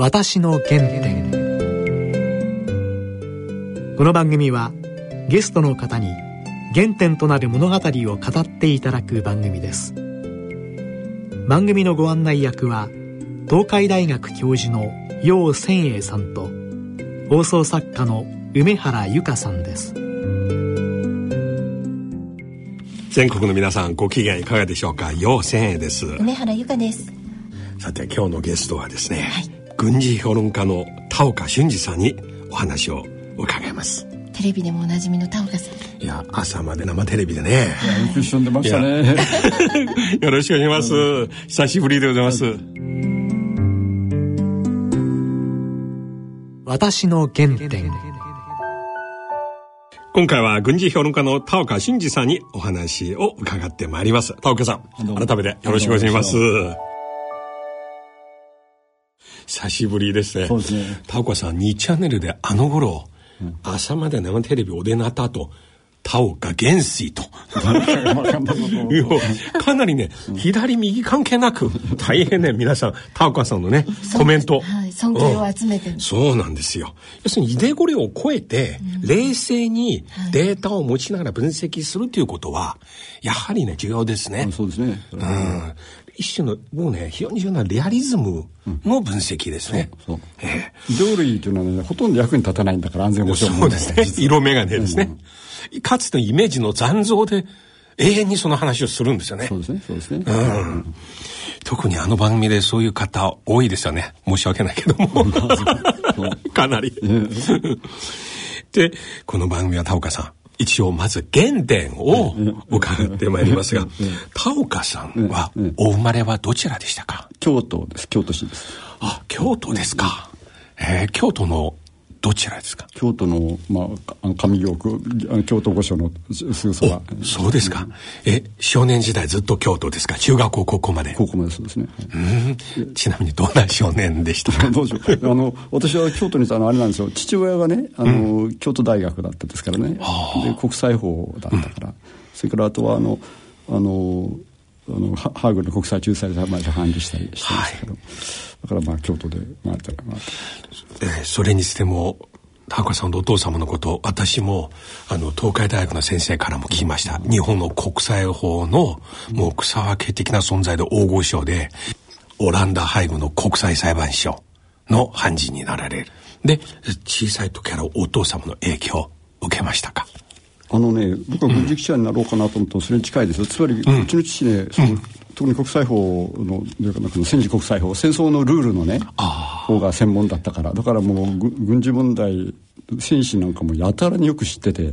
私の原点。この番組はゲストの方に原点となる物語を語っていただく番組です。番組のご案内役は東海大学教授の楊千栄さんと放送作家の梅原由香さんです。全国の皆さんご機嫌いかがでしょうか？楊千栄です。梅原由香です。さて今日のゲストはですね、はい、軍事評論家の田岡俊二さんにお話を伺います。テレビでもおなじみの田岡さん。いや朝まで生テレビでね。いや一緒に出ましたね。よろしくお願いします。久しぶりでございます、私の原点。今回は軍事評論家の田岡俊二さんにお話を伺ってまいります。田岡さん、改めてよろしくお願いします。久しぶりですね。そうですね。田岡さん、2チャンネルであの頃、うん、朝まで生テレビお出になった後、田岡元帥と。かなりね、左右関係なく、大変ね、皆さん、田岡さんのね、コメント。はい、尊敬を集めて、うん、そうなんですよ。要するに、イデゴレを超えて、冷静にデータを持ちながら分析するということは、やはりね、重要ですね。そうですね。うん。一種の、もうね、非常に重要なレアリズムの分析ですね。そう。ええー。イデというのはね、ほとんど役に立たないんだから、安全保障そうですね。色眼鏡ですね。うんかつてのイメージの残像で永遠にその話をするんですよね。そうですね、そうですね。うん。特にあの番組でそういう方多いですよね。申し訳ないけども。かなり。で、この番組は田岡さん、一応まず原点を伺ってまいりますが、田岡さんはお生まれはどちらでしたか？京都です。京都市です。あ、京都ですか。えー、京都のどちらですか？京都の、まあ、上京区京都御所のすぐそば。そうですか、え少年時代ずっと京都ですか？中学校高校まで。高校までそうですね、うん、ちなみにどんな少年でしたか？どうしよう。あの私は京都にいたのあれなんですよ。父親がねあの、うん、京都大学だったですからね。で国際法だったから、うん、それからあとはあのあのあのハーグの国際仲裁裁判所判事したりしてましたけど、はい、だからまあ京都で回ったら回った、えー、それにしても田中さんとお父様のこと私もあの東海大学の先生からも聞きました、日本の国際法のもう草分け的な存在で大御所でオランダ背後の国際裁判所の判事になられる。で小さい時からお父様の影響を受けましたか？あのね僕は軍事記者になろうかなと思ってそれに近いです。つまり、うちの父ねその、特に国際法の戦時国際法戦争のルールのね方が専門だったから。だからもう軍事問題戦士なんかもやたらによく知ってて。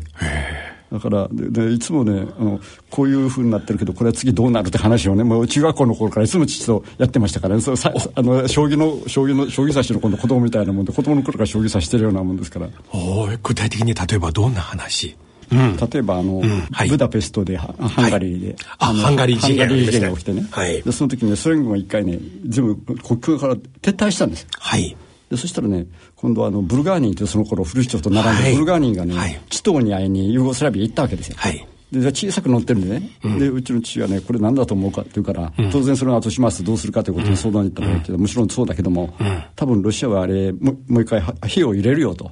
だからでいつもねあのこういうふうになってるけどこれは次どうなるって話をねもう中学校の頃からいつも父とやってましたからね。そさあの将棋の将棋の将棋指しの子供みたいなもんで子供の頃から将棋指してるようなもんですから。お具体的に例えばどんな話？うん、例えばあの、うん。はい、ブダペストでハンガリーで、ハンガリー事件が起きてね、はい、でその時にソ連軍が一回ね全部国境から撤退したんです。はい。でそしたらね今度はあのブルガーニーってその頃フルシチョフと並んで、はい、ブルガーニーがね、はい、チトーに会いにユーゴスラビア行ったわけですよ、はい、で小さく乗ってるんでね、うん、でうちの父がねこれ何だと思うかって言うから、うん、当然それを後しますどうするかということに相談に行ったわけど、もちろんそうだけども、多分ロシアはあれももう一回火を入れるよと。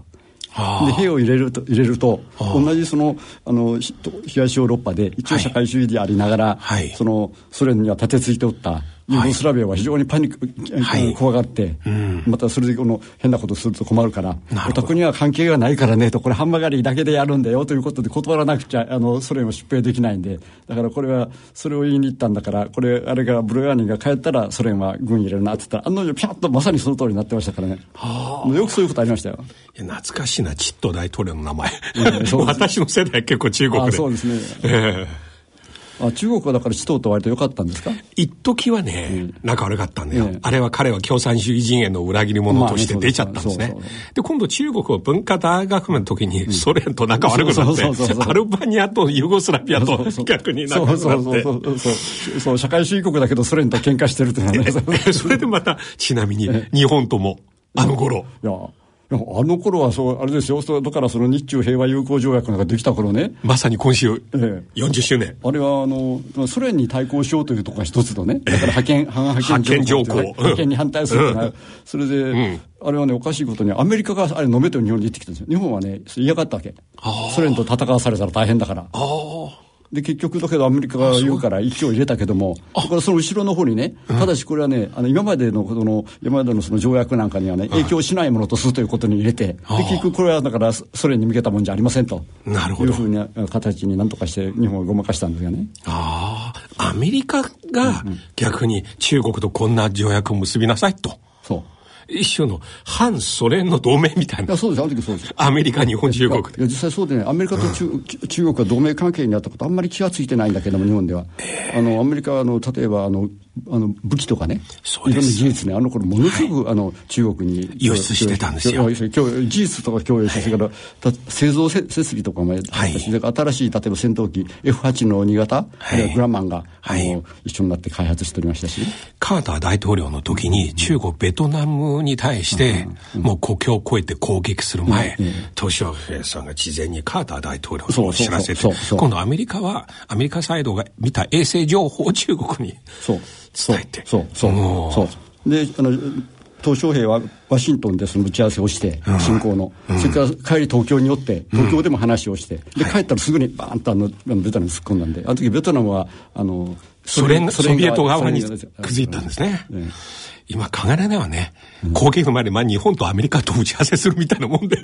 で兵を入れると入れると同じそのあの東ヨーロッパで一応社会主義でありながら、はい、そのソ連には立てついておったユーゴスラビアは非常にパニック、はい、怖がって、うん、またそれでこの変なことすると困るからお宅には関係がないからねとこれハンマガリーだけでやるんだよということで断らなくちゃあのソ連は出兵できないんでだからこれはそれを言いに行ったんだからこれあれがブルガーニーが帰ったらソ連は軍入れるなって言ったら案の定ピャッとまさにその通りになってましたからね。よくそういうことありましたよ。いや懐かしいなチット大統領の名前、私の世代結構中国で。そうですね、えーあ中国はだから地頭と割と良かったんですか？一時はね、うん、仲悪かったんだよ、あれは彼は共産主義陣営の裏切り者として出ちゃったんですね。で今度中国は文化大学の時にソ連と仲悪くなって、アルバニアとユーゴスラビアと逆に仲悪くなって。そう社会主義国だけどソ連と喧嘩してるってね。それでまた、ちなみに日本ともあの頃。いやあの頃はそう、あれですよ、だからその日中平和友好条約ができた頃ね。まさに今週、ええ、40周年。あれは、あの、ソ連に対抗しようというところが一つのね、だから派遣、反派遣条項。派遣に反対するうん、それで、うん、あれはね、おかしいことに、アメリカがあれ飲めと日本に言ってきたんですよ。日本はね、嫌がったわけ。ソ連と戦わされたら大変だから。で、結局だけどアメリカが言うから一応入れたけども、だからその後ろの方にね、ただしこれはね、あの今までのこの、今までのその条約なんかにはね、影響しないものとするということに入れて、で、結局これはだからソ連に向けたもんじゃありませんと。なるほど。いうふうな形になんとかして日本はごまかしたんですよね。ああ、アメリカが逆に中国とこんな条約を結びなさいと。そう。一種の反ソ連の同盟みたいな。そうです、あの時そうです。アメリカ、日本、中国で。いや、実際そうでね、アメリカと中うん、中国が同盟関係になったこと、あんまり気がついてないんだけども、日本では。あの、アメリカは、あの、例えば、あの、あの武器とかね、いろんな技術ね、あの頃ものすごく、はい、あの中国に輸出してたんですよ。技術とか供与して、から製造設備とかもやったし、はい、新しい例えば戦闘機 F8 の2型、はい、あるいはグラマンが、はい、あの一緒になって開発しておりましたし。カーター大統領の時に中国、ベトナムに対して、もう国境を越えて攻撃する前、鄧小平さんが事前にカーター大統領に知らせて、今度アメリカは、アメリカサイドが見た衛星情報を中国に。そう伝えて。そうそうそう。であの鄧小平はワシントンでその打ち合わせをして、侵攻の、うん、それから帰り東京に寄って、東京でも話をして、で、帰ったらすぐにバーンとあの、ベトナムに突っ込んだんで、あの時ベトナムは、あの、ソ連、ソビエト側にくずいたんですね。今考えられないわね。攻撃の前に、まあ日本とアメリカと打ち合わせするみたいなもんで、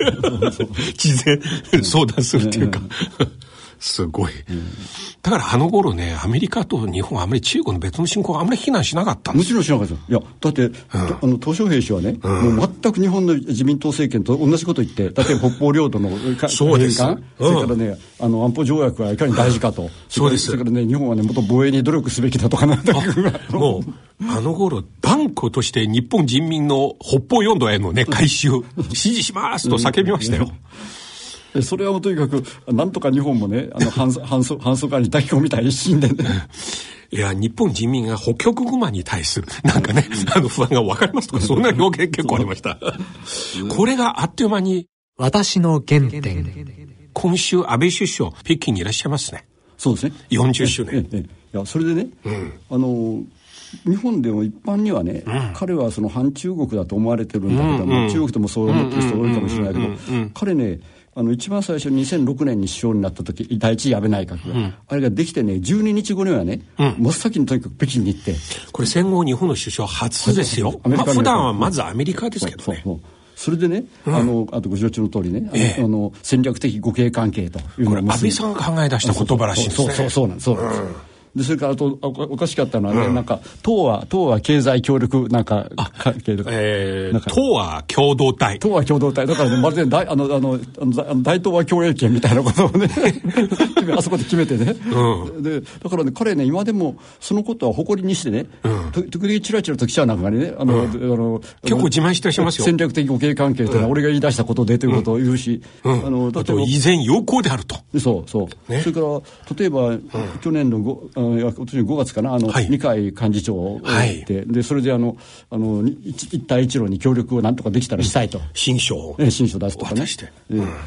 事前相談するっていうか。すごい。だからあの頃ね、アメリカと日本はあまり中国の別の侵攻あんまり非難しなかったんです。もちろんしなかった。いや、だって、うん、あの、鄧小平氏はね、うん、もう全く日本の自民党政権と同じこと言って、例えば北方領土のそうです、うん、それからね、あの、安保条約はいかに大事かと。そうです。それからね、日本はね、もっと防衛に努力すべきだとかなんだもう、あの頃、断固として日本人民の北方四島へのね、回収、支持しますと叫びましたよ。それはもうとにかく、なんとか日本もね、あの 反、反則、反則案に抱き込みたい一心でね。いや、日本人民が北極熊に対する、なんかね、あの不安が分かりますとか、そんな表現結構ありました。これがあっという間に。私の原点。今週、安倍首相、北京にいらっしゃいますね。そうですね。40周年。いや、それでね、うん、あの、日本でも一般にはね、うん、彼はその反中国だと思われてるんだけども、うんうん、中国ともそう思ってる人多いかもしれないけど、彼ね、あの一番最初2006年に首相になった時第一次安倍内閣が、うん、あれができてね12日後にはね、うん、真っ先にとにかく北京に行って。これ戦後日本の首相初ですよ、まあ、普段はまずアメリカですけどね。そうそうそれでね、うん、あの、あとご承知の通りね、ええ、あの、戦略的互恵関係というのこれ、安倍さんが考え出した言葉らしいですね。そうそうそう。なん。そうなんです。でそれからあとおかしかったのはね、うん、なんか党は党は経済協力なんか関係とか、えー、党は共同体。党は共同体。だからねまるで大あのあの大東亜共栄圏みたいなことをね あそこで決めてね、うん、でだからね彼ね今でもそのことは誇りにしてね、うん、時々チラチラと記者なんかにねあの、うん、あの結構自慢してしますよ。戦略的互恵関係というのは俺が言い出したことでということを言うし、あのだって依然有効であると。そうそう、ね、それから例えば、去年の5あの今年5月かな、あの、はい、二階幹事長をはい、で、それであの、あの、一帯一路に協力をなんとかできたらしたいと。新書え新書出すとかね。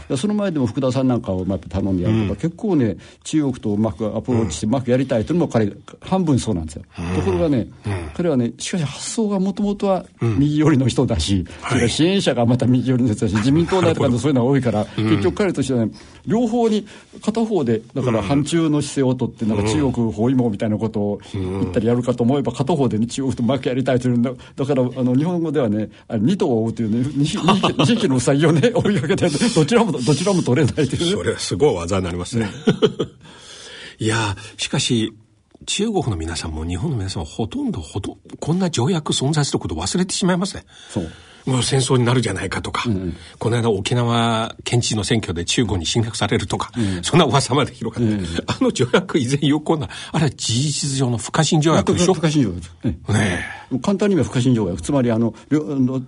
うん、その前でも福田さんなんかをまあ頼んでやるとか、うん、結構ね、中国とうまくアプローチしてうまくやりたいというのも彼、半分そうなんですよ。ところがね、彼はね、しかし発想がもともとは右寄りの人だし、それから支援者がまた右寄りの人だし、自民党内とかでそういうのが多いから、結局彼としてはね、両方に、片方で、だから反中の姿勢をとって、なんか中国包囲網みたいなことを言ったりやるかと思えば、片方で、ね、中国とうまくやりたいというんだ、だから、あの、日本語ではね、二頭を追うというね、二匹 のウサギをね、追いかけて、どちらも、どちらも取れないという、ね。それはすごい技になりますね。いやしかし、中国の皆さんも日本の皆さんもほとんどほとこんな条約存在することを忘れてしまいますね。そう。もう戦争になるじゃないかとか、うん、この間沖縄県知事の選挙で中国に侵略されるとか、うん、そんな噂まで広がって、うん、あの条約以前有効な、あれは事実上の不可侵条約でしょ？不可侵条約。です。ね簡単に言えば不可侵条約。つまりあの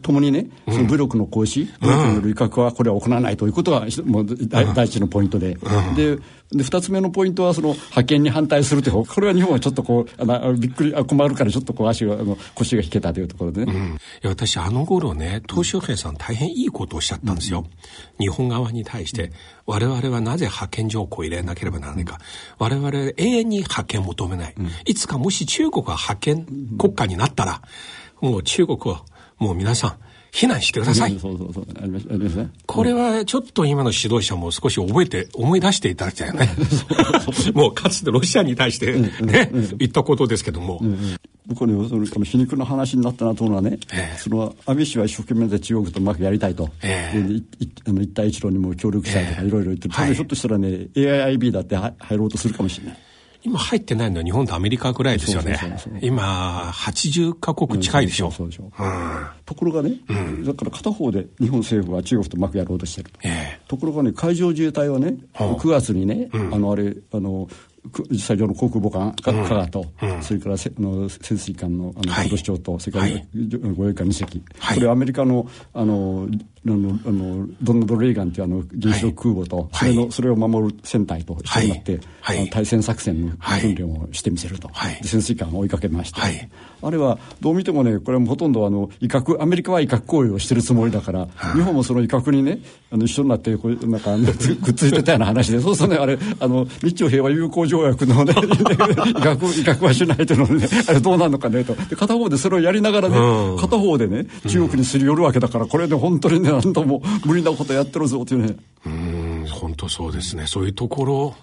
ともにねその武力の行使、武力による威嚇はこれは行わないということがもう第第一のポイントで、でで二つ目のポイントはその派遣に反対するというこれは日本はちょっとこうあのびっくりあ困るからちょっとこう足があの腰が引けたというところでね、うん、いや私あの頃ね鄧小平さん大変いいことをおっしゃったんですよ、うん、日本側に対して、我々はなぜ派遣条項を入れなければならないか、我々永遠に派遣を求めない、いつかもし中国が派遣国家になったら、もう中国はもう皆さん避難してください。そうそうそう。ありま。これはちょっと今の指導者も少し覚えて、思い出していただきたいよね。もうかつてロシアに対してね、言ったことですけども。僕ね、その皮肉な話になったなと思うのはね、えー、その安倍氏は一生懸命で中国とうまくやりたいと、えー、あの一帯一路にも協力したいとかいろいろ言ってる、えー、ひょっとしたらね、AIIB だって入ろうとするかもしれない。今入ってないのは日本とアメリカぐらいですよね。今、80カ国近いでしょ。うところがね、うん、だから片方で日本政府は中国とうまくやろうとしてる。えー、ところがね、海上自衛隊はね、9月にね、うん、あの、あれ、あの、実際上の航空母艦、加賀と、それからせあの潜水艦のあの今年長と、それから護衛艦2隻、これアメリカのあのあのあのドナルド・レーガンというあの原子力空母と、それのそれを守る船体と一緒になって、対戦作戦の訓練をしてみせると、潜水艦を追いかけまして、あれはどう見てもねこれはほとんどあの威嚇アメリカは威嚇行為をしてるつもりだから、日本もその威嚇にねあの一緒になってこうなんかくっついてたような話でそうするとねあれあの日朝平和友好条約のね威嚇威嚇はしないというのねあれどうなるのかねと。で片方でそれをやりながらね、片方でね中国にすり寄るわけだからこれで本当にね何度も無理なことやってるぞっていうね。うん本当そうですね。そういうところ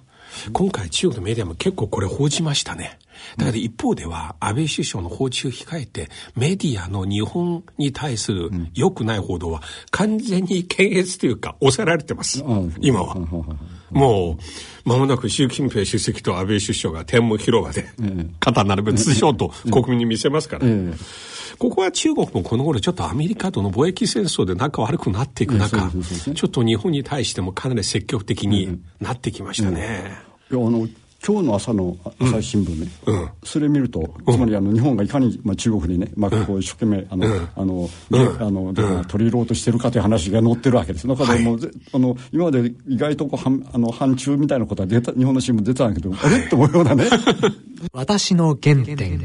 今回中国のメディアも結構これ報じましたね。だから一方では安倍首相の訪中を控えてメディアの日本に対する良くない報道は完全に検閲というか抑えられてます。今は。もう間もなく習近平主席と安倍首相が天文広場で肩並べ通称と国民に見せますから。ここは中国もこの頃ちょっとアメリカとの貿易戦争で仲悪くなっていく中、ちょっと日本に対してもかなり積極的になってきましたね。いやあの今日の朝の朝日新聞ね、うん、それ見ると、つまりあの日本がいかに、まあ、中国にね、まあ、こう一生懸命あの、うん、あの、うん、あのだから取り入ろうとしてるかという話が載ってるわけです。だからもう、はい、あの今まで意外とこう反あの反中みたいなことは出た日本の新聞出たんだけど、あれ？って思うようなね。私の原点。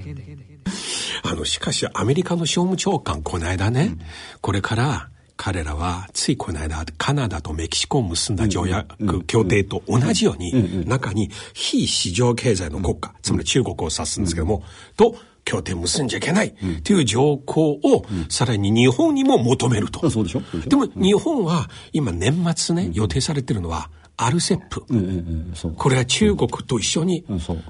あの、しかしアメリカの商務長官、この間ね、これから彼らはついこの間カナダとメキシコを結んだ条約、協定と同じように、中に非市場経済の国家、つまり中国を指すんですけども、と協定結んじゃいけないという条項をさらに日本にも求めると。そうでしょ？でも日本は今年末ね、予定されてるのは、アルセップ、これは中国と一緒に、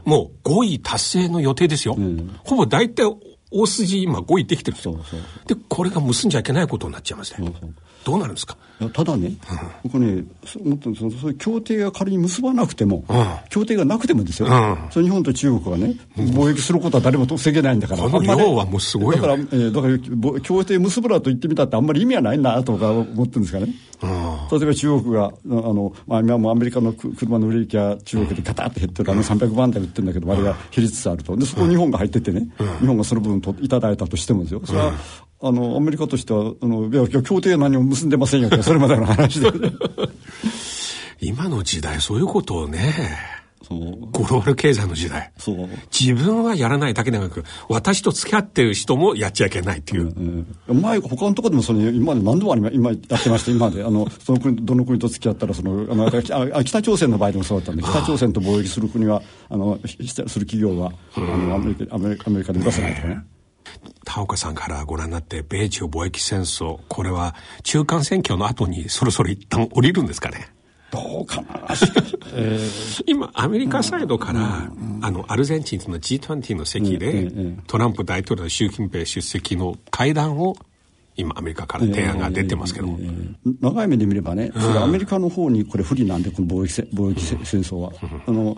もう5位達成の予定ですよ。ほぼ大体大筋今5位できてるそうそう。でこれが結んじゃいけないことになっちゃいますね、そうそう。どうなるんですか？ただね、うん、僕ねもっとそそういう協定が仮に結ばなくても、うん、協定がなくてもですよ、うん、そ日本と中国がね貿易することは誰も防げないんだから、この量はもうすごい、ね、だから、えー、だから協定結ぶなと言ってみたってあんまり意味はないなとか思ってるんですかね、例えば中国があの、まあ、今もアメリカの車の売れ行きは中国でガタッと減ってるあの300万台売ってるんだけどあれが減りつつあると。でそこ日本が入っててね、日本がその分といただいたとしてもですよ。それはあの、アメリカとしては、あの、いや、協定は何も結んでませんよそれまでの話で。今の時代、そういうことをね、グローバル経済の時代。そう。自分はやらないだけでなく、私と付き合ってる人もやっちゃいけないっていう。うんうん、前、他のところでもその、今まで何度も今やってました、今まで。あの、その国、どの国と付き合ったら、その、あの、あ北朝鮮の場合でもそうだったんで、北朝鮮と貿易する国は、あの、する企業は、あの、アメリカ、アメリカで出せないとかね。田岡さんからご覧になって米中貿易戦争これは中間選挙の後にそろそろ一旦降りるんですかねどうかな、えー、今アメリカサイドから、あのアルゼンチンの G20 の席で、トランプ大統領と習近平出席の会談を今アメリカから提案が出てますけど、えーえー、長い目で見ればね、それアメリカの方にこれ不利なんでこの貿易貿易戦争は、あの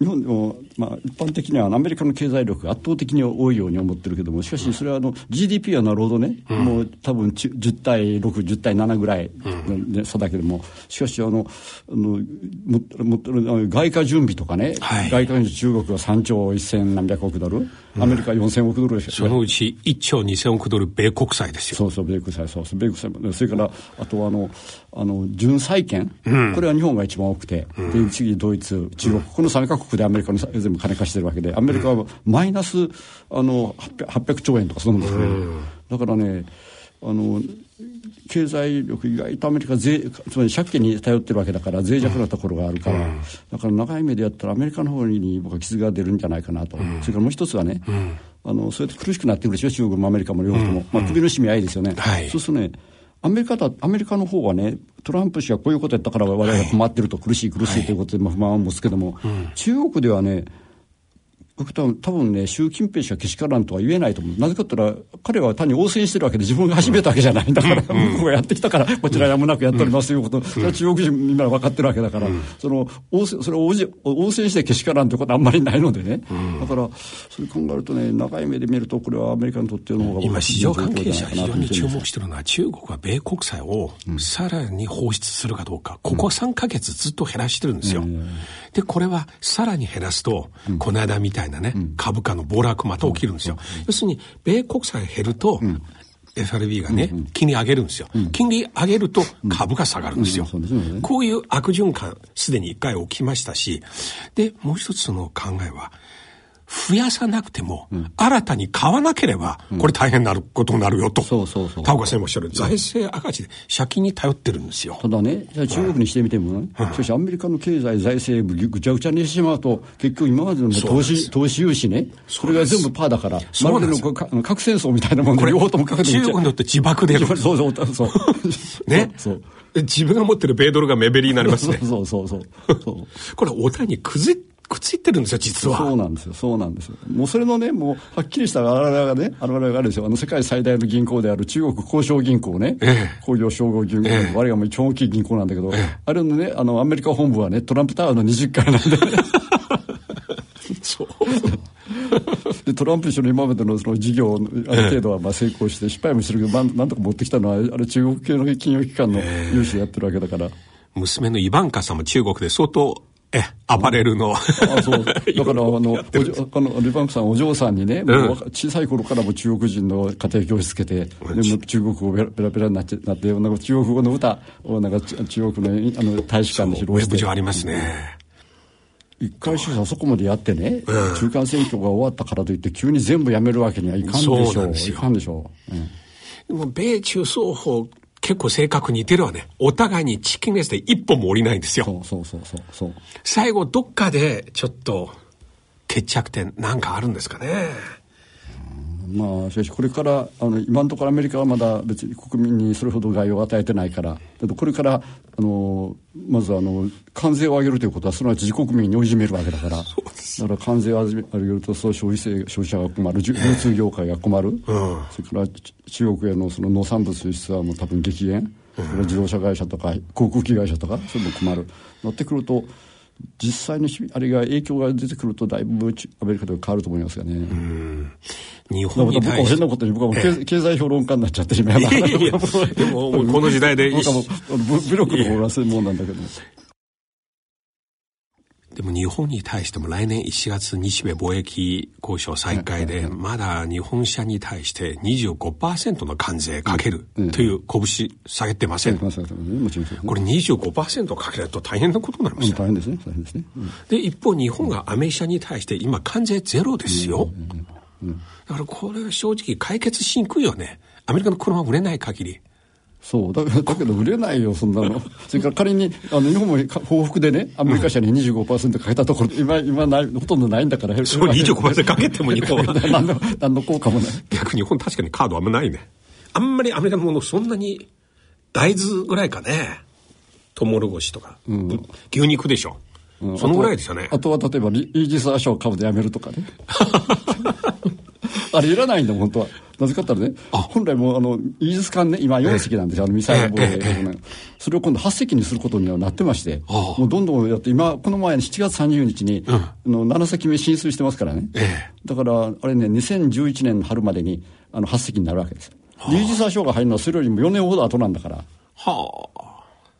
日本でも、まあ、一般的にはアメリカの経済力が圧倒的に多いように思ってるけどもしかしそれはあの GDP はなるほどね、うん、もう多分10対610対7ぐらいの差だけどもしかしあのあのもも外貨準備とかね、はい、外貨準備中国は3兆1000何百億ドル。アメリカ4000億ドルですそのうち1兆2000億ドル米国債ですよ。そうそう米国債そうそう米国債。それからあとあのあの純債券、うん、これは日本が一番多くて、うん、で次ドイツ中国、この3カ国でアメリカに全部金貸してるわけでアメリカはマイナスあの 800, 800兆円とかそんなんですね、だからねあの経済力意外とアメリカ税つまり借金に頼ってるわけだから脆弱なところがあるから、うん、だから長い目でやったらアメリカの方に僕は傷が出るんじゃないかなと、うん、それからもう一つはね、うん、あのそうやって苦しくなってくるでしょ中国もアメリカも両方とも、まあ、首の締め合いですよね、はい、そうするとねアメリカだアメリカの方はねトランプ氏がこういうことやったから我々は困ってると苦しい苦しいということで、まあ、不満を持つけども、中国ではね僕多分多分ね、習近平氏はけしからんとは言えないと思う。なぜかったら、彼は単に応戦してるわけで自分が始めたわけじゃない。んだから、向こうがやってきたから、こちらやむなくやっておりますということ、それは中国人みんな分かってるわけだから、その、応戦、それを応戦してけしからんということはあんまりないのでね。だから、それ考えるとね、長い目で見ると、これはアメリカにとっての方が今、市場関係者が非常に注目しているのは、中国は米国債をさらに放出するかどうか、ここ3か月ずっと減らしてるんですよ。で、これはさらに減らすと、この間みたいなね、株価価の暴落また起きるんですよ。要するに、米国債減ると、FRB がね、金利上げるんですよ。金利上げると株価下がるんですよ。こういう悪循環、すでに一回起きましたし、で、もう一つの考えは、増やさなくても、新たに買わなければ、これ大変なることになるよと。そうそうそう。田岡先生もおっしゃる。財政赤字で借金に頼ってるんですよ。ただね、じゃあ中国にしてみても、ね、しかしアメリカの経済財政部ぐちゃぐちゃにしてしまうと、結局今までの投資、投資融資ね、それが全部パーだから、まるでの核戦争みたいなもんで、両方ともかけて中国にとって自爆で。そうそうそう。ね。そう。自分が持ってる米ドルが目減りになりますね。そうそうそう。これお互いに崩くっついてるんですよ、実は。そうなんですよ、そうなんですよ。もうそれのね、もう、はっきりした我々がね、我々があるでしょ、あの、世界最大の銀行である中国交渉銀行ね、ええ、工業商業銀行、ええ、我々がもう一番大きい銀行なんだけど、ええ、あれのね、あの、アメリカ本部はね、トランプタワーの20階なんで、そう。でトランプ氏の今までのその事業ある程度はまあ成功して失敗もしてるけど、なんとか持ってきたのはあれ中国系の金融機関の融資やってるわけだから。娘のイバンカさんも中国で相当え、アパレルの。あそう。だから、あの、おあのリバンクさんお嬢さんにね、うん、小さい頃からも中国人の家庭教師つけて、でも中国語ペラペラペラになってなって、なんか中国語の歌をなんか中国のあの大使館で披露して。ありますね。一回しかそこまでやってね、うん、中間選挙が終わったからといって急に全部やめるわけにはいかんでしょう。いかんでしょう。うん、でも米中双方結構性格似てるわね。お互いにチキンレースで一本も降りないんですよ。そうそうそうそうそう。最後どっかでちょっと決着点なんかあるんですかね。まあしかしこれからあの今のところアメリカはまだ別に国民にそれほど害を与えてないから。これからあのまずあの関税を上げるということはすなわち自国民に追い詰めるわけだから。だから関税を上げるとそう消費性消費者が困る流通業界が困る、うん、それから中国へのその農産物輸出はもう多分激減、うん、自動車会社とか航空機会社とかそれも困る。なってくると実際のあれが影響が出てくるとだいぶアメリカでは変わると思いますよね。日本に対して。変なことに僕はもう経済評論家になっちゃって今でもこの時代で。僕はもう武力の方が専門なんだけど。でも日本に対しても来年1月日米貿易交渉再開で、まだ日本車に対して25%の関税かけるという拳下げてません。これ25%かけると大変なことになります大変ですね。大変ですね。で、一方日本がアメリカに対して今関税ゼロですよ。だからこれは正直解決しにくいよね。アメリカの車売れない限り。そう。だ だけど売れないよそんなの。それから仮にあの日本も報復でねアメリカ車に25%かけたところ、うん、今今ないほとんどないんだから そう25%かけても日本は何の何の効果もない。逆に日本確かにカードあんまないね。あんまりアメリカのものそんなに大豆ぐらいかね。トウモロコシとか、うん、牛肉でしょ、うん、そのぐらいですよね。あとは例えばイージス・アショー株でやめるとかね。あれいらないんだ本当はなぜかったらね、本来もうあの、イージス艦ね、今4隻なんですよ、あのミサイル防衛、それを今度8隻にすることにはなってまして、もうどんどんやって、今、この前に7月30日に、あの7隻目進出してますからね。だから、あれね、2011年の春までに、あの、8隻になるわけです。でイージス・アショーが入るのはそれよりも4年ほど後なんだから。はあ。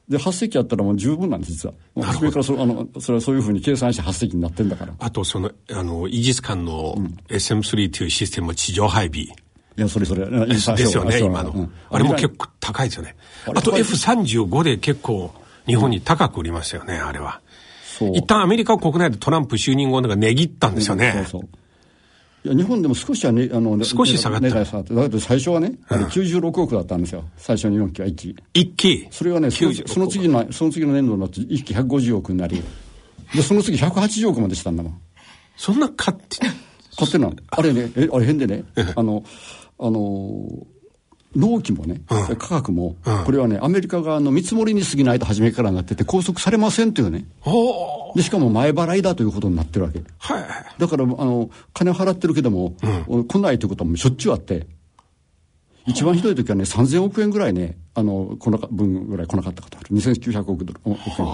で、8隻やったらもう十分なんです、実は。初めからそあのそれはそういうふうに計算して8隻になってんだから。あと、その、あの、イージス艦の SM3 というシステムは地上配備。いや、それそれ。ですよね、今の。うんあれも結構高いですよね。あとあれ F35 で結構日本に高く売りましたよね、あれは。一旦アメリカ国内でトランプ就任後なんか値切ったんですよね。そうそう。いや、日本でも少しはね、あの、ね少し下がった値段下がって。だけど最初はね、あれ96億だったんですよ。最初の4期は1期。一気。それがね、その96その次の、その次の年度になって1期150億になり、で、その次180億までしたんだもん。そんな買って、勝手なの？あれね、え、あれ変でね、あの、あの、納期もね、価格も、これはね、アメリカ側の見積もりに過ぎないと初めからなってて、拘束されませんっていうね。で、しかも前払いだということになってるわけ。はい。だから、あの、金を払ってるけども、来ないということもしょっちゅうあって、一番ひどい時はね、3000億円ぐらいね、あの、この分ぐらい来なかったことある。2900億ドル億円。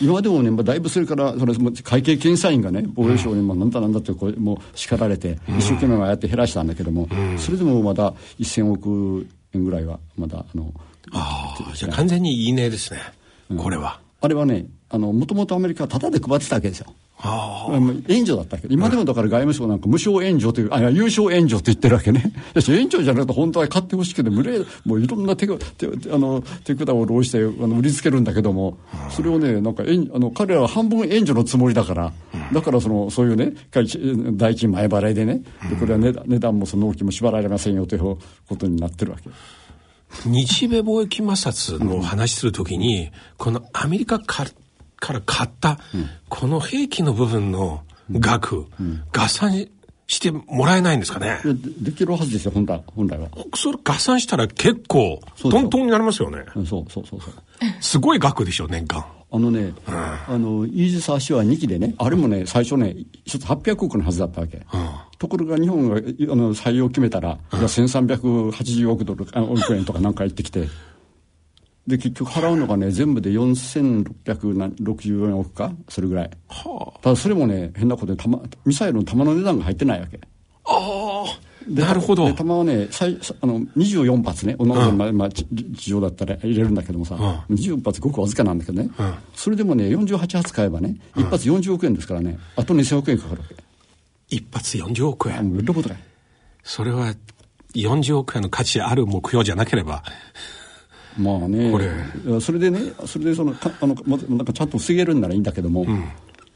今でもね、まあ、だいぶそれから、それも会計検査院がね、防衛省にもなんだなんだってこう、もう叱られて、一生懸命やって減らしたんだけども、それでもまだ1000億円ぐらいは、まだ、あの、ああ、じゃあ完全にいいねですね。これは。あれはね、あの、もともとアメリカはタダで配ってたわけですよ。あ。あの援助だったけど、今でもだから外務省なんか無償援助という、あ、優勝援助って言ってるわけね。援助じゃなくて本当は買ってほしくて、無礼、もういろんな手が、手、あの、手札を浪して、あの、売りつけるんだけども、それをね、なんか、援あの、彼らは半分援助のつもりだから、だからその、そういうね、会代金前払いでね、でこれは値段値段もその納期も縛られませんよということになってるわけ。日米貿易摩擦の話するときに、このアメリカからから買った、この兵器の部分の額、合算してもらえないんですかね。でできるはずですよ、本来本来は。それ合算したら結構、トントンになりますよね。うんそうそうそうそう。すごい額でしょ、年間。あのね、あの、イージス・アショア2機でね、あれもね、最初ね、一つ800億のはずだったわけ。ところが日本があの採用を決めたら、いや1380億ドル、あ億円とかなんか言ってきて、で、結局払うのがね、全部で4664億か？それぐらい。ただそれもね、変なことで、弾ミサイルの弾の値段が入ってないわけ。ああ、でなるほどで。弾はね、最あの24発ね、同じ、まあまあ、地地上だったら入れるんだけどもさ、24発ごくわずかなんだけどね、それでもね、48発買えばね、1発40億円ですからね、あと2000億円かかるわけ。一発40億円。もうどことかい。それは40億円の価値ある目標じゃなければ、まあね。これ、それでね、それでそのかあの、まなんかちゃんと防げるんならいいんだけども、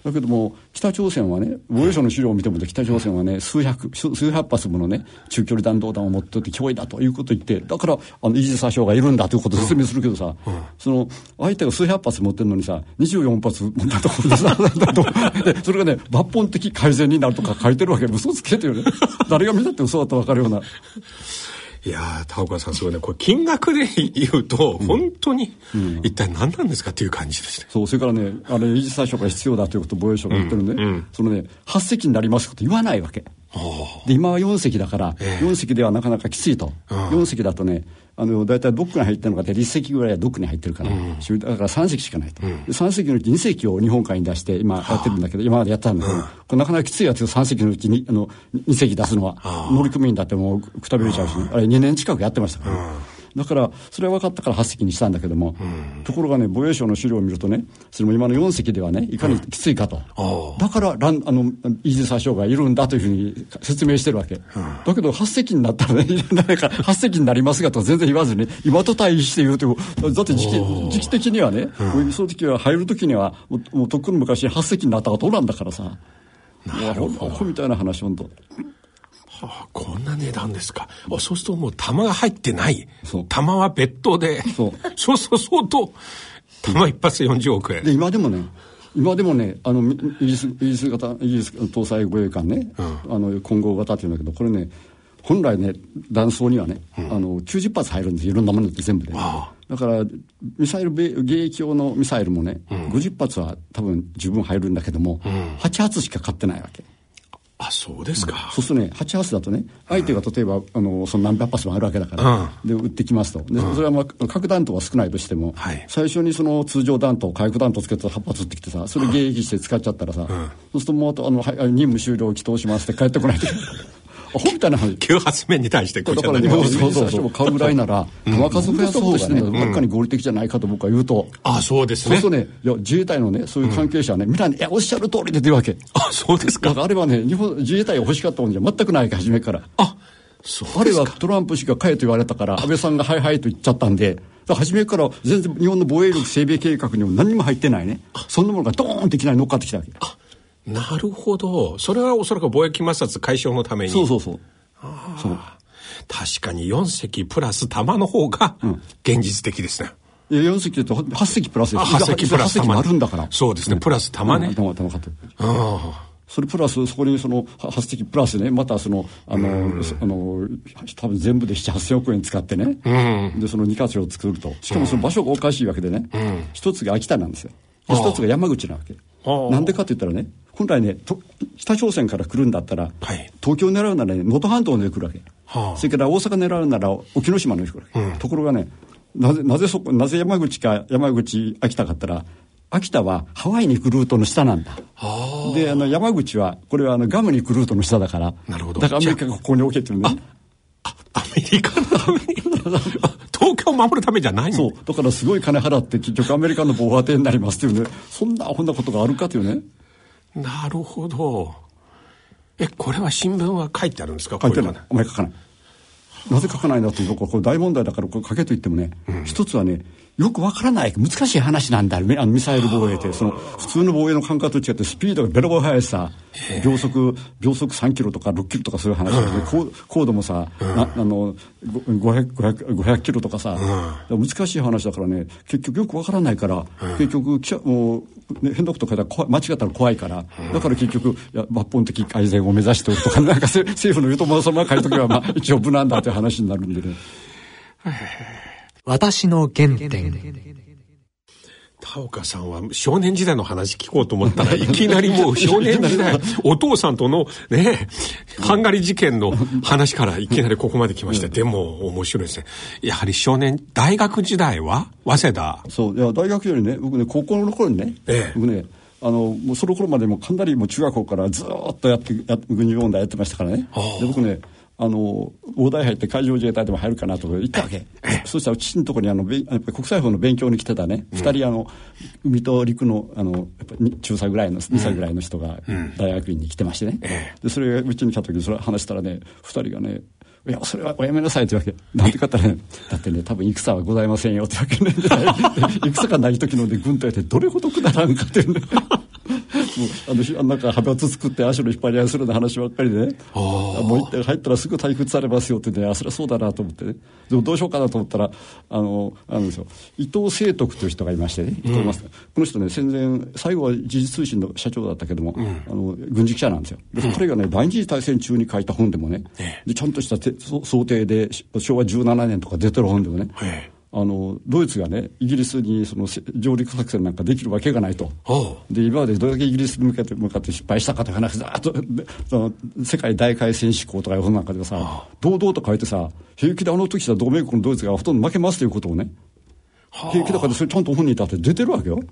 だけども、北朝鮮はね、防衛省の資料を見ても、北朝鮮はね、数百、数数百発ものね、中距離弾道弾を持ってて脅威だということを言って、だから、あの、イージス・がいるんだということを説明するけどさ、その、相手が数百発持ってるのにさ、24発持ったところでさ、だとでそれがね、抜本的改善になるとか書いてるわけ、嘘つけてるよね。誰が見たって嘘だと分かるような。いやー、田岡さんすごいね。これ金額で言うと、本当に、一体何なんですかっていう感じですね。そう、それからね、あれ、イージス・アショーが必要だということを防衛省が言ってるんで、そのね、8隻になりますこと言わないわけ。で、今は4隻だから、4隻ではなかなかきついと。4隻だとね、あの、大体ドックに入ってるのが1隻ぐらいはドックに入ってるから、だから3隻しかないと。で3隻のうち2隻を日本海に出して、今やってるんだけど、今までやったんだけど、これなかなかきついやつ3隻のうちに、あの、2隻出すのは、乗組員だってもうくたびれちゃうし、あれ2年近くやってましたから。だから、それは分かったから8隻にしたんだけども、ところがね、防衛省の資料を見るとね、それも今の4隻ではね、いかにきついかと。だからラン、あの、イージス・アショーがいるんだというふうに説明してるわけ。だけど、8隻になったらね、誰か8隻になりますがと全然言わずに、今と対比して言うと、だって時期時期的にはね、その時は入る時には、もうもうとっくの昔8隻になったことなんだからさ。なるほど。みたいな話、本当。はあ、こんな値段ですか。あそうするともう弾が入ってないそう。弾は別途で。そう そうそう相当。弾一発40億円。で今でもね今でもねあのみイギリスイギリス型イギリス搭載護衛艦ね、あの混合型っていうんだけどこれね本来ね弾倉にはね、あの90発入るんですいろんなものって全部で、だからミサイル迎撃用のミサイルもね、50発は多分十分入るんだけども、8発しか買ってないわけあそうですか、そうするとね8発だとね相手が例えばあのその何百発もあるわけだから、で撃ってきますと。で、それはまあ核弾頭は少ないとしても、はい。最初にその通常弾頭火薬弾頭つけて8発撃ってきてさそれ迎撃して使っちゃったらさ、そうするともうあとあのはい任務終了祈祷しますって帰ってこないとアホみたいな話。9発目に対してこだから日本も買うぐらいなら、弾数増やす方がね、ばっかり合理的じゃないかと僕は言うと、あそうですね。そうするとね、いや自衛隊のね、そういう関係者はね、みん。なね、おっしゃる通りで出るわけ。あそうですか。だからあれはね、日本、自衛隊が欲しかったもんじゃ全くない初めから。あそうあれはトランプ氏が買えと言われたから、安倍さんがはいはいと言っちゃったんで、だから初めから全然日本の防衛力整備計画にも何にも入ってないね。そんなものがドーンっていきなり乗っかってきたわけ。なるほど。それはおそらく貿易摩擦解消のために。そうそうそう。そう。確かに4隻プラス弾の方が現実的ですね、いや、4隻と8隻プラスです。あ8隻プラス8隻もあるんだから。そうですね。プラス弾ね、弾弾買って。あそれプラスそこにその8隻プラスね。またそのあのそあの多分全部で78000億円使ってね、でその2か所を作ると。しかもその場所がおかしいわけでね、一つが秋田なんですよ。で一つが山口なわけ。あ。なんでかって言ったらね本来ねと北朝鮮から来るんだったら、はい。東京を狙うならね能登半島まで来るわけ、はあ。それから大阪狙うなら沖ノ島の来るわけ、ところがねなぜなぜそこなぜ山口か山口秋田かったら秋田はハワイに行くルートの下なんだ。であの山口はこれはあのガムに行くルートの下だから。なるほど。だからアメリカがここに置けっていうね。あアメリカの 東京を守るためじゃないんだそう。だからすごい金払って結局アメリカの防波堤になりますっていうね。そんなアホなことがあるかというねなるほど。えこれは新聞は書いてあるんですか？書いてない。お前書かない。なぜ書かないんだっていうとこれ大問題だからこれ書けと言ってもね、一つはねよくわからない難しい話なんだ。あのミサイル防衛ってその普通の防衛の感覚と違ってスピードがベロベロ速いしさ秒速秒速3キロとか6キロとかそういう話だけど、高高度もさ、なあのご 500, 500, 500キロとかさ、難しい話だからね結局よくわからないから、結局記者もう、ね、変なこと書いたら怖い間違ったら怖いから、だから結局いや抜本的改善を目指しておるとか なんかせ政府の言うとも様が書いとけばまあ一応無難だという話になるんでね。私の原点。田岡さんは少年時代の話聞こうと思ったらいきなりもう少年時代。お父さんとのねハンガリー事件の話からいきなりここまで来ました、でも面白いですね。やはり少年大学時代は早稲田？そういや大学よりね僕ね高校の頃にね、ええ。僕ねあのもうその頃までもかなりもう中学校からずーっとやってや軍事問題やってましたからね。で僕ねあの大台入って海上自衛隊でも入るかなとか言ったわけそしたら父のところにあのやっぱり国際法の勉強に来てたね。二、人あの海と陸のあのやっぱり中歳ぐらいの2歳ぐらいの人が大学院に来てましてね、でそれがうちに来た時にそれ話したらね二人がねいや、それはおやめなさいってわけ。なんてかってね、だってね、多分戦はございませんよってわけね。で 戦がない時のね、軍隊ってどれほどくだらんかっていうね。あのひなんか派閥作って足の引っ張り合いするような話ばっかりでね。あもう一点入ったらすぐ退屈されますよってねあそれはそうだなと思ってね。でもどうしようかなと思ったらあのあのですよ。伊藤清徳という人がいましてね伊藤マスターこの人ね戦前最後は時事通信の社長だったけども、あの軍事記者なんですよ。で彼がね第二次大戦中に書いた本でもねでちゃんとした想定でし昭和17年とか出てる本でもね、ええあのドイツがねイギリスにそのせ上陸作戦なんかできるわけがないと。で今までどれだけイギリスに向けて向かって失敗したかという話ざーっとでその世界大海戦史行とかいう本なんかでさ堂々と書いてさ平気であの時さ同盟国のドイツがほとんど負けますということをね平気だからそれちゃんと本人だって出てるわけよ。で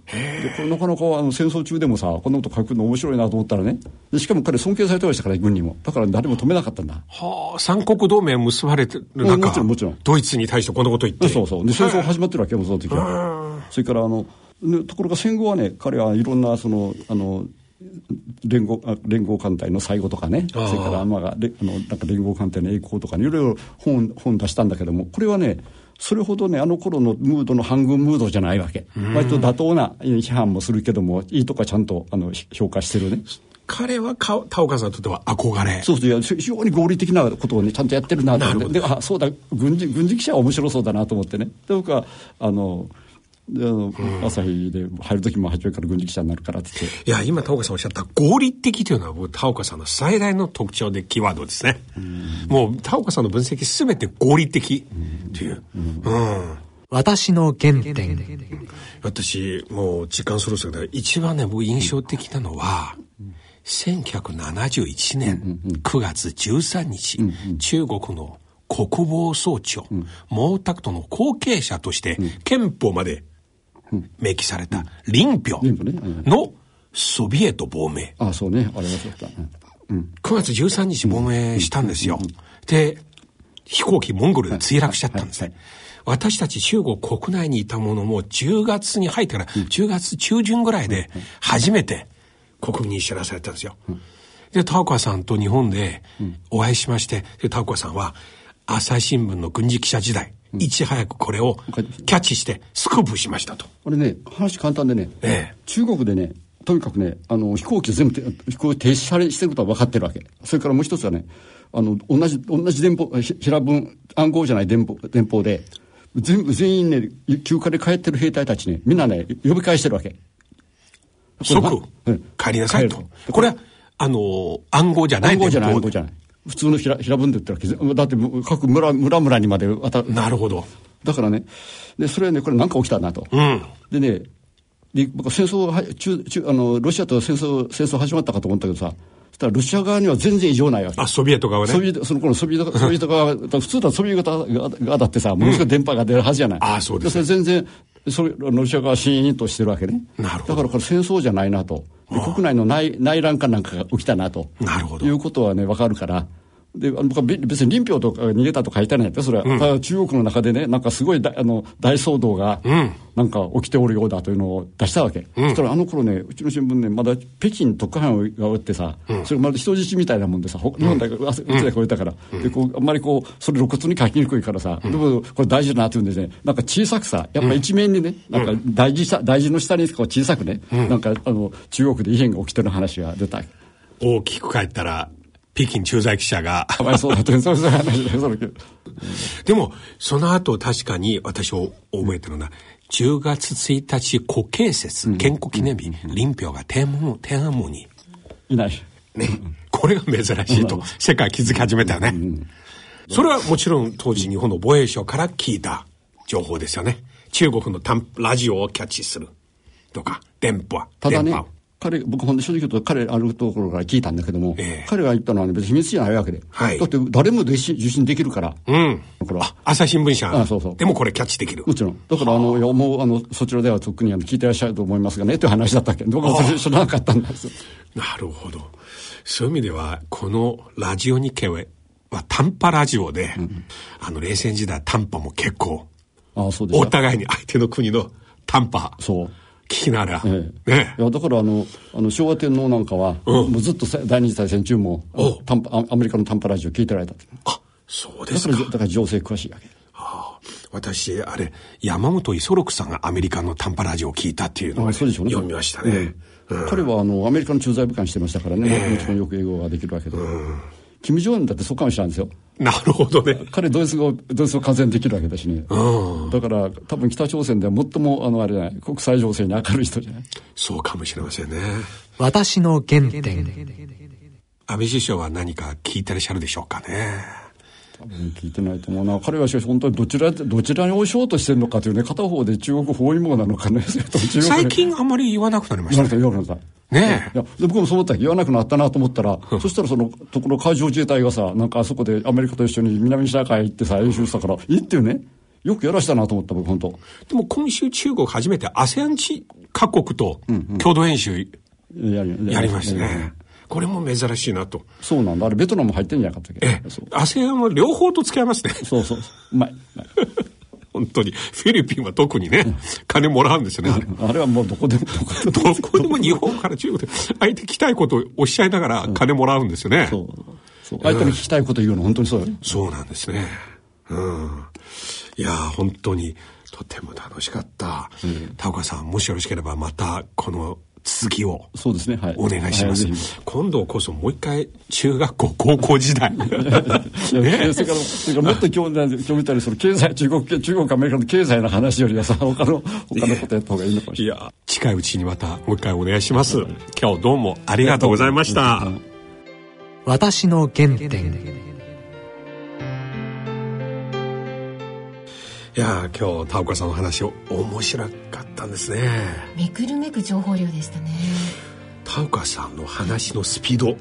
これなかなかあの戦争中でもさこんなこと書くの面白いなと思ったらねでしかも彼尊敬されてましたから軍にも。だから誰も止めなかったんだ。はあ。三国同盟結ばれてる中もちろんもちろん。ドイツに対してこんなこと言って。そうそうで戦争始まってるわけよその時は。それからあのねところが戦後はね彼はいろんなそのあの連合あ連合艦隊の最後とかね。それからまあれあのなんか連合艦隊の栄光とかねいろいろ本本出したんだけどもこれはねそれほどねあの頃のムードの反軍ムードじゃないわけ。割と妥当な批判もするけどもいいとこはちゃんとあのひ評価してるね。彼はか田岡さんにとっては憧れ。そうそういや非常に合理的なことをねちゃんとやってるなと思って。であそうだ軍事軍事記者は面白そうだなと思ってね。で僕はあのであの、朝日で入る時も初めから軍事記者になるからって言って。いや、今、田岡さんおっしゃった合理的というのは、僕、田岡さんの最大の特徴でキーワードですね。もう、田岡さんの分析すべて合理的という。うん。私の原点。私、もう時間そろそろだ一番ね、僕印象的なのは、1971年9月13日、中国の国防総長、毛沢東の後継者として憲法まで明記された林彪のソビエト亡命。あそうね。あれはそうだ。うん、9月13日亡命したんですよ。で、飛行機モンゴルで墜落しちゃったんですね。私たち中国国内にいたものも10月に入ってから10月中旬ぐらいで初めて国民に知らされたんですよ。で、田岡さんと日本でお会いしまして、で、田岡さんは朝日新聞の軍事記者時代、いち早くこれをキャッチしてスクープしましたと。これね、話簡単でね、ええ、中国でね、とにかくね、あの、飛行機全部、飛行機停止してることは分かってるわけ。それからもう一つはね、あの、同じ、同じ電報、平文、暗号じゃない電報、電報で、全部、全員ね、休暇で帰ってる兵隊たちね、みんなね、呼び返してるわけ。即、帰りなさいと。これは、あの、暗号じゃない暗号じゃない、暗号じゃない。普通の平平文で言ったら、だって各村、村々にまで渡る。なるほど。だからね、で、それはね、これなんか起きたなと。うん、でね、で僕戦争は中中あのロシアと戦争戦争始まったかと思ったけどさそしたらロシア側には全然異常ないわけ。あソビエト側ね。ソビエトその頃ソビエトソビエト側普通だとソビエト側だってさものすごい電波が出るはずじゃない、うん、あそうです、ね、それ全然それロシア側はシーンとしてるわけね。なるほど。だからこれ戦争じゃないなと。国内の内内乱かなんかが起きたなと。なるほど。いうことはね分かるからで僕は別に林票とか逃げたと書いてないってそれは、うん、中国の中でねなんかすごいあの大騒動がなんか起きておるようだというのを出したわけ、うん、そしたらあの頃ねうちの新聞ねまだ北京特派員がおってさ、うん、それまだ人質みたいなもんでさ日本だけ、うん、うちだけおいたから、でこうあんまりこうそれ露骨に書きにくいからさ、でもこれ大事だなって言うんですねなんか小さくさやっぱ一面にね、なんか大事さ大事の下にこう小さくね、なんかあの中国で異変が起きてる話が出た。大きく書いたら北京駐在記者が。そうだってそういう話だよ、でも、その後確かに私を覚えてるのは、10月1日国慶節、建国記念日、林彪が天安門、天安門に。いない。ね。これが珍しいと、世界気づき始めたよね。それはもちろん当時日本の防衛省から聞いた情報ですよね。中国のラジオをキャッチするとか、電波。ただね、彼、僕ほんで正直言うと彼あるところから聞いたんだけども、えー、彼が言ったのはね別に秘密じゃないわけで。はい、だって誰も受信できるから。うん。これは。朝日新聞社。あそうそう。でもこれキャッチできる。もちろん。だからあの、いやもうあの、そちらでは特にあの聞いてらっしゃると思いますがね、という話だったけど、僕は知らなかったんですなるほど。そういう意味では、このラジオ日経は、短波ラジオで、うん、あの冷戦時代短波も結構、あそうですお互いに相手の国の短波。そう。聞きながら。ええ。ね、いやだからあのあの昭和天皇なんかは、うん、もうずっと第二次大戦中も短波アメリカの短波ラジオ聞いてられたあそうですか。だからだから情勢詳しいわけ。はあ、私あれ山本五十六さんがアメリカの短波ラジオを聞いたっていうのを、ね、そうでしょうね、読みましたね、えうん、彼はあのアメリカの駐在部官してましたからね、えもちろんよく英語ができるわけで、うん金正恩だってそうかもしれないんですよ。なるほどね。彼ドイツ語、ドイツ語完全できるわけだしね。だから多分北朝鮮では最もあのあれじゃない、国際情勢に明るい人じゃない？そうかもしれませんね。私の原点。安倍首相は何か聞いてらっしゃるでしょうかね。多分聞いてないと思うな彼はしかし本当にどちらどちらに押しようとしてるのかというね片方で中国包囲網なのかね 最近あんまり言わなくなりましたね言わなくなったねえ。いや僕もそう思った言わなくなったなと思ったら、そしたらそのところ海上自衛隊がさ、なんかあそこでアメリカと一緒に南シナ海行ってさ、演習したから、いいっていうね。よくやらしたなと思った僕本当。でも今週中国初めて ASEAN 各国と共同演習やりましたね。これも珍しいなと。そうなんだ。あれベトナム入ってんじゃなかったっけ？ええ。ASEAN は両方と付き合いますね。そうそう。うまい。本当に。フィリピンは特にね、金もらうんですよね。あれはもうどこでも、どこでも日本から中国で、相手聞きたいことをおっしゃいながら金もらうんですよね。そう。そう相手に聞きたいこと言うの、本当にそうよ。そうなんですね。うん。いや本当に、とても楽しかった。うん、田岡さん、もしよろしければまた、この続きをそうですね、はい、お願いします、はい、今度こそもう一回中学校高校時代。ね。それからそれからもっと興味興味たりその経済中国中国アメリカの経済の話よりはさ他の他のことやった方がいいのかもしれない。いや近いうちにまたもう一回お願いします、今日どうもありがとうございました、私の原点いや今日田岡さんの話を面白かったんですね。めくるめく情報量でしたね。田岡さんの話のスピード、はい。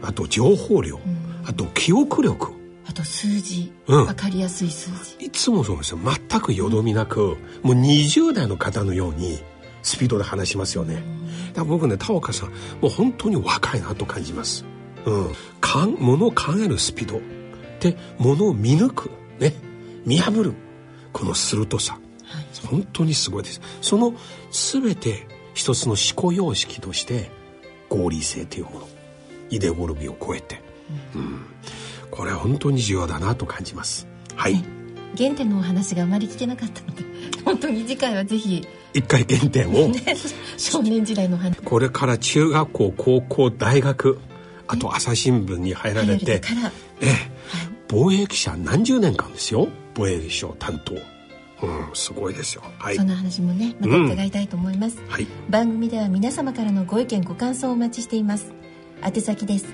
あと情報量、あと記憶力。あと数字、うん。わかりやすい数字。いつもそうですよ。全くよどみなく、もう20代の方のようにスピードで話しますよね、だから僕ね田岡さんもう本当に若いなと感じます。うん。かんものを考えるスピード。でものを見抜く。ね。見破るこの鋭さ、本当にすごいです。その全て一つの思考様式として合理性というものイデオロギーを超えて、うん。これは本当に重要だなと感じます。はい。原点のお話があまり聞けなかったので 本当に次回はぜひ、一回原点を。ね、少年時代のお話。これから中学校高校大学あと朝日新聞に入られてええ防衛記者何十年間ですよ防衛省担当。うんすごいですよ。はい。その話もねまた伺いたいと思います、はい。番組では皆様からのご意見ご感想をお待ちしています。宛先です。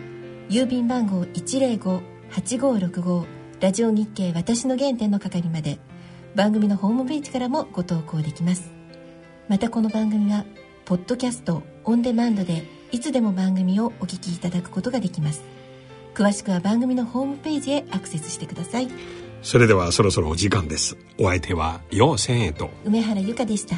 郵便番号105-8565ラジオ日経私の原点の係まで。番組のホームページからもご投稿できます。またこの番組はポッドキャストオンデマンドでいつでも番組をお聞きいただくことができます。詳しくは番組のホームページへアクセスしてくださいそれではそろそろお時間です。お相手は陽千恵と。梅原由香でした。